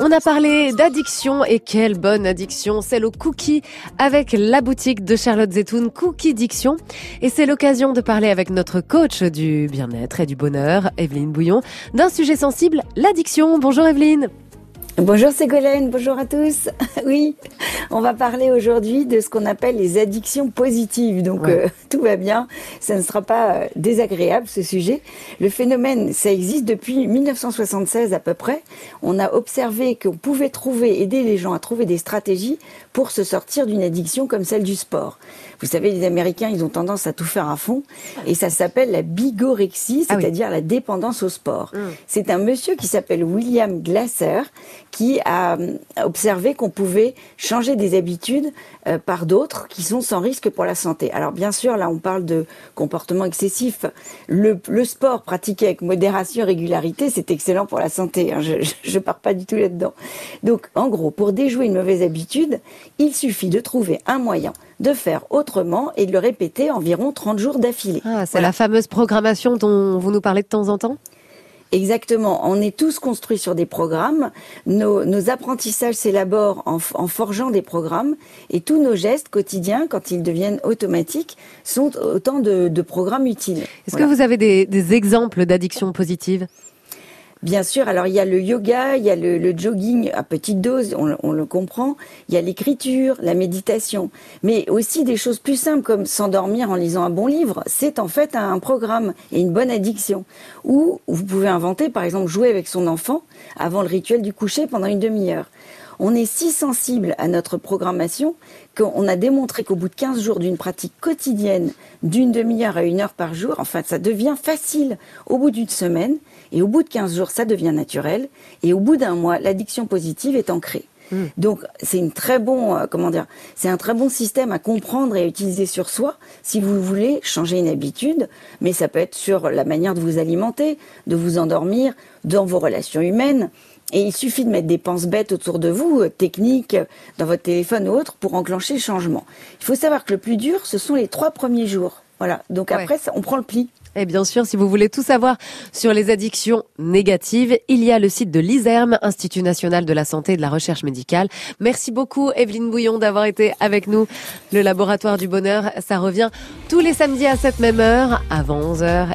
On a parlé d'addiction et quelle bonne addiction, celle au cookie avec la boutique de Charlotte Zetoun, Cookie Diction. Et c'est l'occasion de parler avec notre coach du bien-être et du bonheur, Evelyne Bouillon, d'un sujet sensible, l'addiction. Bonjour Evelyne. Bonjour Ségolène, bonjour à tous. Oui, on va parler aujourd'hui de ce qu'on appelle les addictions positives. Donc euh, tout va bien, ça ne sera pas euh, désagréable ce sujet. Le phénomène, ça existe depuis 1976 à peu près. On a observé qu'on pouvait trouver, aider les gens à trouver des stratégies pour se sortir d'une addiction comme celle du sport. Vous savez, les Américains, ils ont tendance à tout faire à fond et ça s'appelle la bigorexie, ah c'est-à-dire la dépendance au sport. Mmh. C'est un monsieur qui s'appelle William Glasser qui a euh, observé qu'on pouvait changer des habitudes euh, par d'autres qui sont sans risque pour la santé. Alors bien sûr, là on parle de comportement excessif. Le, sport pratiqué avec modération et régularité, c'est excellent pour la santé. Hein. Je ne pars pas du tout là-dedans. Donc en gros, pour déjouer une mauvaise habitude, il suffit de trouver un moyen de faire autrement et de le répéter environ 30 jours d'affilée. Ah, c'est la fameuse programmation dont vous nous parlez de temps en temps? Exactement. On est tous construits sur des programmes. Nos, apprentissages s'élaborent en, forgeant des programmes. Et tous nos gestes quotidiens, quand ils deviennent automatiques, sont autant de, programmes utiles. Est-ce que vous avez des exemples d'addiction positive? Bien sûr, alors il y a le yoga, il y a le, jogging à petite dose, on, le comprend, il y a l'écriture, la méditation, mais aussi des choses plus simples comme s'endormir en lisant un bon livre, c'est en fait un, programme et une bonne addiction. Ou vous pouvez inventer, par exemple, jouer avec son enfant avant le rituel du coucher pendant une demi-heure. On est si sensible à notre programmation qu'on a démontré qu'au bout de 15 jours d'une pratique quotidienne d'une demi-heure à une heure par jour, enfin ça devient facile au bout d'une semaine et au bout de 15 jours ça devient naturel et au bout d'un mois l'addiction positive est ancrée. Hmm. Donc c'est une très bon euh, comment dire, c'est un très bon système à comprendre et à utiliser sur soi si vous voulez changer une habitude, mais ça peut être sur la manière de vous alimenter, de vous endormir, dans vos relations humaines. Et il suffit de mettre des penses bêtes autour de vous, euh, techniques, dans votre téléphone ou autre, pour enclencher le changement. Il faut savoir que le plus dur, ce sont les trois premiers jours. Voilà. Donc après, on prend le pli. Et bien sûr, si vous voulez tout savoir sur les addictions négatives, il y a le site de l'ISERM, Institut national de la santé et de la recherche médicale. Merci beaucoup, Evelyne Bouillon, d'avoir été avec nous. Le laboratoire du bonheur, ça revient tous les samedis à cette même heure, avant 11h.